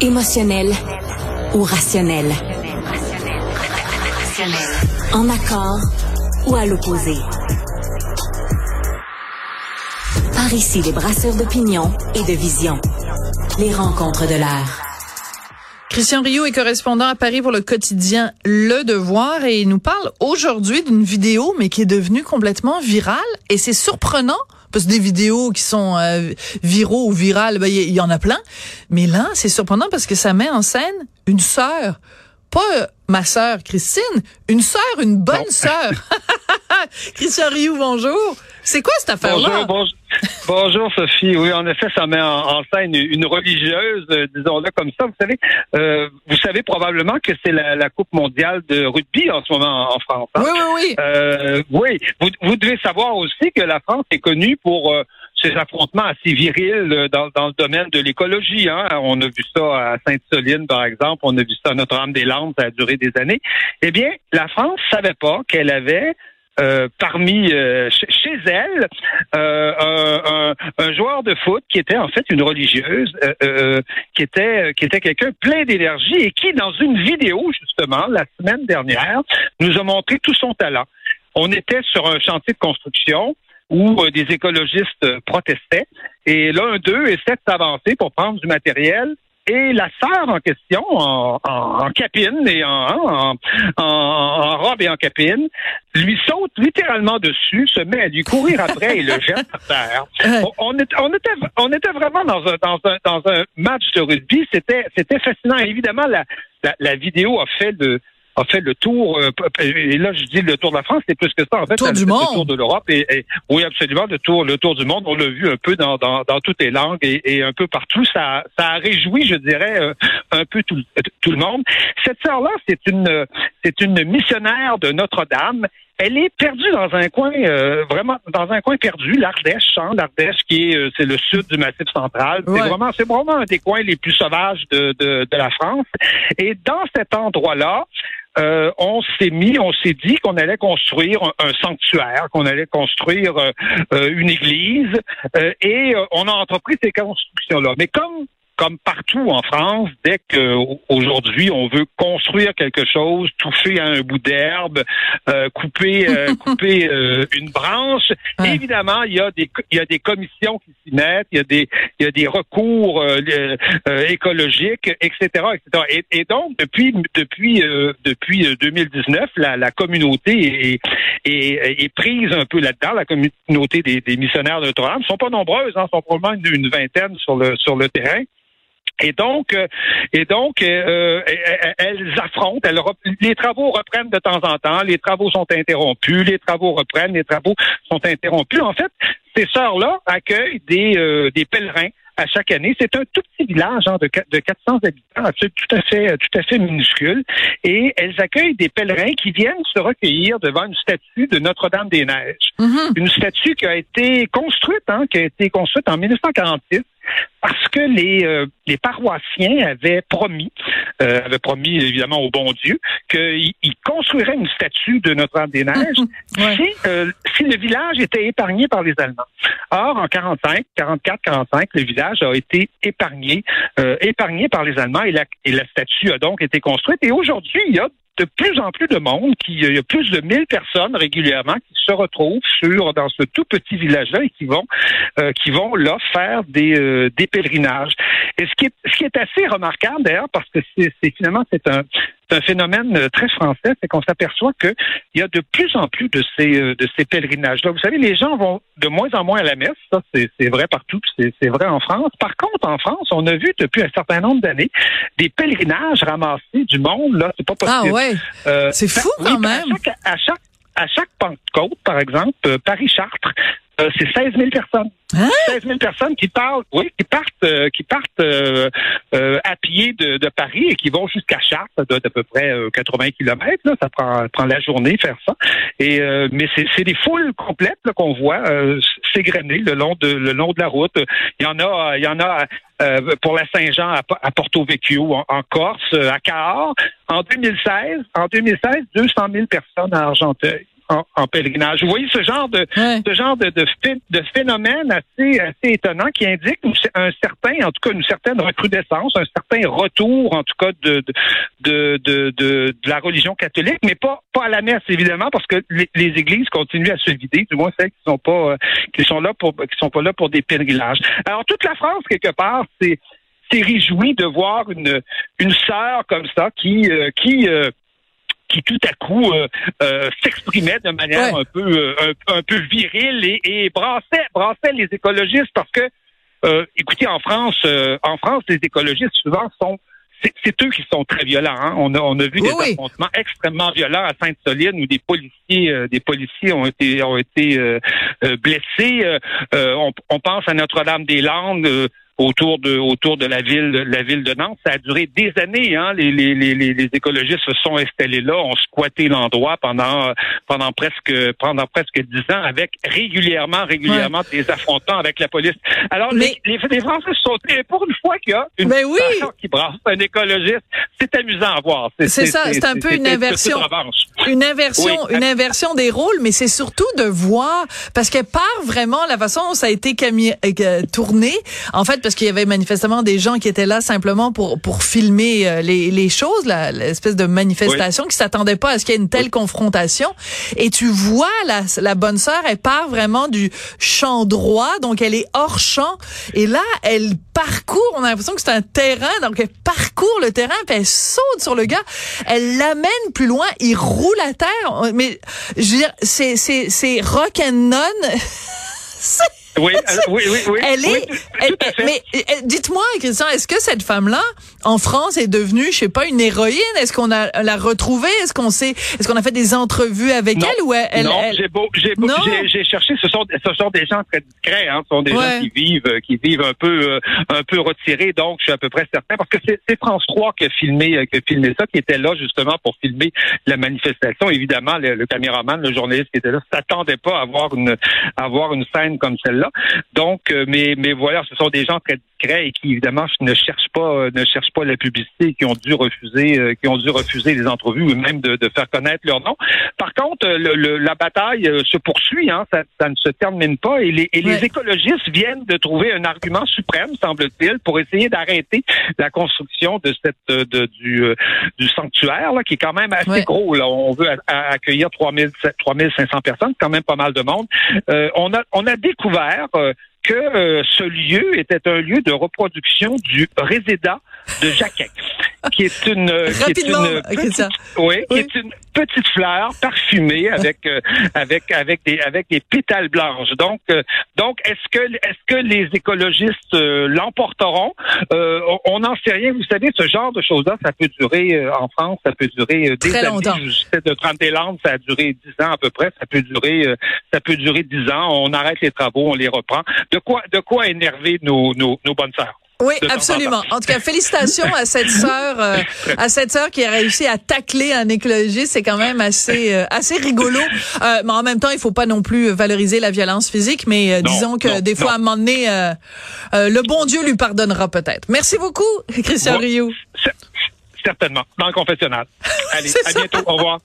Émotionnel ou rationnel? En accord ou à l'opposé? Par ici, les brasseurs d'opinion et de vision. Les rencontres de l'air. Christian Rio est correspondant à Paris pour le quotidien Le Devoir et il nous parle aujourd'hui d'une vidéo mais qui est devenue complètement virale et c'est surprenant des vidéos qui sont euh, viraux ou virales, ben, il y, en a plein. Mais là, c'est surprenant parce que ça met en scène une sœur, pas euh, ma sœur Christine, une sœur, une bonne sœur. Christian Rioux, bonjour. C'est quoi cette affaire-là? Bonjour, bonjour. Sophie. Oui, en effet, ça met en, scène une religieuse, euh, disons-le comme ça. Vous savez, euh, vous savez probablement que c'est la, Coupe mondiale de rugby en ce moment en, France. Hein? Oui, oui, oui. Euh, oui, vous, vous, devez savoir aussi que la France est connue pour ces affrontements assez virils dans, dans le domaine de l'écologie. Hein. On a vu ça à Sainte-Soline, par exemple. On a vu ça à Notre-Dame-des-Landes. Ça a duré des années. Eh bien, la France savait pas qu'elle avait euh, parmi euh, chez elle euh, un, joueur de foot qui était en fait une religieuse, qui était qui était quelqu'un plein d'énergie et qui dans une vidéo justement la semaine dernière nous a montré tout son talent. On était sur un chantier de construction où des écologistes protestaient et l'un d'eux essaie de s'avancer pour prendre du matériel et la sœur en question, en, en, capine et en, en, robe et en capine, lui saute littéralement dessus, se met à lui courir après et le jette par terre. On, était, on était vraiment dans un, dans un, dans un match de rugby. C'était, c'était fascinant. Évidemment, la, la, la vidéo a fait de, a fait le tour, euh, et là je dis le tour de la France, c'est plus que ça, en fait, tour du monde. le tour de l'Europe, et, oui absolument, le tour, le tour du monde, on l'a vu un peu dans, dans, dans toutes les langues et, un peu partout, ça, ça a réjoui, je dirais, euh, un peu tout, tout le monde. Cette sœur-là, c'est une, c'est une missionnaire de Notre-Dame, elle est perdue dans un coin euh, vraiment dans un coin perdu, l'Ardèche, hein, l'Ardèche qui est c'est le sud du Massif central. C'est vraiment c'est vraiment un des coins les plus sauvages de, de, de la France. Et dans cet endroit-là, euh, on s'est mis, on s'est dit qu'on allait construire un, sanctuaire, qu'on allait construire euh, euh, une église, et on a entrepris ces constructions-là. Mais comme comme partout en France, dès qu'aujourd'hui on veut construire quelque chose, toucher à un bout d'herbe, euh, couper euh, couper euh, une branche, évidemment il y a des il y a des commissions qui s'y mettent, il y a des il y a des recours écologiques, etc., etc. Et, et, donc depuis depuis depuis 2019, la, la communauté est, est, est, prise un peu là-dedans. La communauté des, des missionnaires de Notre-Dame sont pas nombreuses, hein, sont probablement une, une vingtaine sur le sur le terrain. Et donc, euh, et donc, euh, euh, elles affrontent. les travaux reprennent de temps en temps. Les travaux sont interrompus. Les travaux reprennent. Les travaux sont interrompus. En fait, ces sœurs-là accueillent des, des pèlerins à chaque année. C'est un tout petit village hein, de, de 400 habitants, tout à fait, tout à fait minuscule, et elles accueillent des pèlerins qui viennent se recueillir devant une statue de Notre-Dame-des-Neiges, mm-hmm. une statue qui a été construite, hein, qui a été construite en 1946 parce que les, euh, les paroissiens avaient promis, euh, avaient promis évidemment au bon Dieu, qu'ils construiraient une statue de Notre-Dame-des-Neiges si, euh, si le village était épargné par les Allemands. Or, en 45, 44, 45, le village a été épargné, euh, épargné par les Allemands et la, et la statue a donc été construite. Et aujourd'hui, il y a de plus en plus de monde, qui, il y a plus de 1000 personnes régulièrement qui se retrouvent sur dans ce tout petit village-là et qui vont euh, qui vont là faire des, euh, des pèlerinages. Et ce qui est ce qui est assez remarquable d'ailleurs parce que c'est finalement c'est un c'est un phénomène euh, très français, c'est qu'on s'aperçoit qu'il y a de plus en plus de ces euh, de ces pèlerinages-là. Vous savez, les gens vont de moins en moins à la messe, ça c'est vrai partout, c'est vrai en France. Par contre, en France, on a vu depuis un certain nombre d'années des pèlerinages ramasser du monde là, c'est pas possible. Ah ouais, euh, c'est fou quand même. À chaque, à chaque Pentecôte, par exemple, Paris-Chartres, c'est 16 000 personnes. 16 hein? 000 personnes qui parlent, oui, qui partent, euh, qui partent euh, euh, à pied de, de, Paris et qui vont jusqu'à Chartres. Ça doit être à peu près 80 kilomètres. Là, ça prend, prend la journée faire ça. Et mais c'est des foules complètes qu'on voit s'égrener le long de le long de la route. Il y en a, il y en a pour la Saint-Jean à, Porto Vecchio, en, Corse, à Cahors. En 2016, en 2016, 200 000 personnes à Argenteuil. En, pèlerinage. Vous voyez ce genre de ce genre de, de, de, phénomène assez assez étonnant qui indique un certain, en tout cas une certaine recrudescence, un certain retour, en tout cas de de de, de, la religion catholique, mais pas pas à la messe évidemment, parce que les, églises continuent à se vider, du moins celles qui sont pas euh, qui sont là pour qui sont pas là pour des pèlerinages. Alors toute la France quelque part, c'est s'est réjoui de voir une une sœur comme ça qui euh, qui euh, qui tout à coup euh, s'exprimait de manière un peu un, peu virile et, et brassait brassait les écologistes parce que écoutez en France en France les écologistes souvent sont c'est eux qui sont très violents. Hein. On, a, on a vu des affrontements extrêmement violents à Sainte-Soline où des policiers, des policiers ont été ont été blessés. On, on, pense à Notre-Dame-des-Landes autour de autour de la ville la ville de Nantes. Ça a duré des années. Hein. Les, les, les, les écologistes se sont installés là, ont squatté l'endroit pendant pendant presque pendant presque dix ans, avec régulièrement régulièrement des affrontements avec la police. Alors les, les, Français se sont pour une fois qu'il y a une Mais oui. qui brasse un écologiste, c'est amusant à voir. C'est ça, c'est un peu une inversion, une inversion, une inversion des rôles, mais c'est surtout de voir parce qu'elle part vraiment la façon dont ça a été euh, tourné. En fait parce qu'il y avait manifestement des gens qui étaient là simplement pour pour filmer euh, les, les choses, l'espèce de manifestation qui s'attendait pas à ce qu'il y ait une telle confrontation. Et tu vois la, la bonne sœur, elle part vraiment du champ droit, donc elle est hors champ. Et là, elle parcourt, on a l'impression que c'est un terrain, donc elle parcourt le terrain, puis elle saute sur le gars, elle l'amène plus loin, il roule à terre. Mais je veux dire, c'est c'est c'est rock and non. Oui, euh, oui, oui, oui. Elle est. mais dites-moi, Christian, est-ce que cette femme-là, en France, est devenue, je sais pas, une héroïne? Est-ce qu'on a l'a retrouvée? Est-ce qu'on sait Est-ce qu'on a fait des entrevues avec elle ou elle Non, j'ai beau, j'ai j'ai cherché. Ce sont, ce sont des gens très discrets. Hein, ce sont des gens qui vivent, qui vivent un peu, euh, un peu retirés. Donc, je suis à peu près certain parce que c'est France 3 qui a filmé, euh, qui a filmé ça, qui était là justement pour filmer la manifestation. Évidemment, le, le caméraman, le journaliste qui était là, s'attendait pas à voir une, à voir une scène comme celle-là. Donc, euh, mais, mais voilà, ce sont des gens très discrets et qui évidemment ne cherchent pas, euh, ne cherchent pas la publicité, qui ont dû refuser, euh, qui ont dû refuser les entrevues ou même de, de faire connaître leur nom. Par contre, le, la bataille se poursuit, hein, ça, ça, ne se termine pas et les, et les écologistes viennent de trouver un argument suprême, semble-t-il, pour essayer d'arrêter la construction de cette de, du, du sanctuaire là, qui est quand même assez gros. Là, on veut accueillir 3000 3500 personnes, quand même pas mal de monde. on a on a découvert euh, que euh, ce lieu était un lieu de reproduction du réséda de Jacquet, qui est une, qui est une petite, oui, qui est une petite fleur parfumée avec euh, avec avec des avec des pétales blanches. Donc donc est-ce que est-ce que les écologistes l'emporteront? On n'en sait rien. Vous savez, ce genre de choses-là, ça peut durer en France, ça peut durer des Très longtemps. De 30 Landes, ça a duré 10 ans à peu près. Ça peut durer ça peut durer 10 ans. On arrête les travaux, on les reprend. De quoi, de quoi énerver nos, nos, nos bonnes sœurs? Oui, absolument. En tout cas, félicitations à cette sœur, euh, à cette sœur qui a réussi à tacler un écologiste. C'est quand même assez, euh, assez rigolo. Euh, mais en même temps, il faut pas non plus valoriser la violence physique. Mais disons que des fois, à un moment donné, le bon Dieu lui pardonnera peut-être. Merci beaucoup, Christian Rioux. Certainement. Dans le confessionnal. Allez, à bientôt. Au revoir.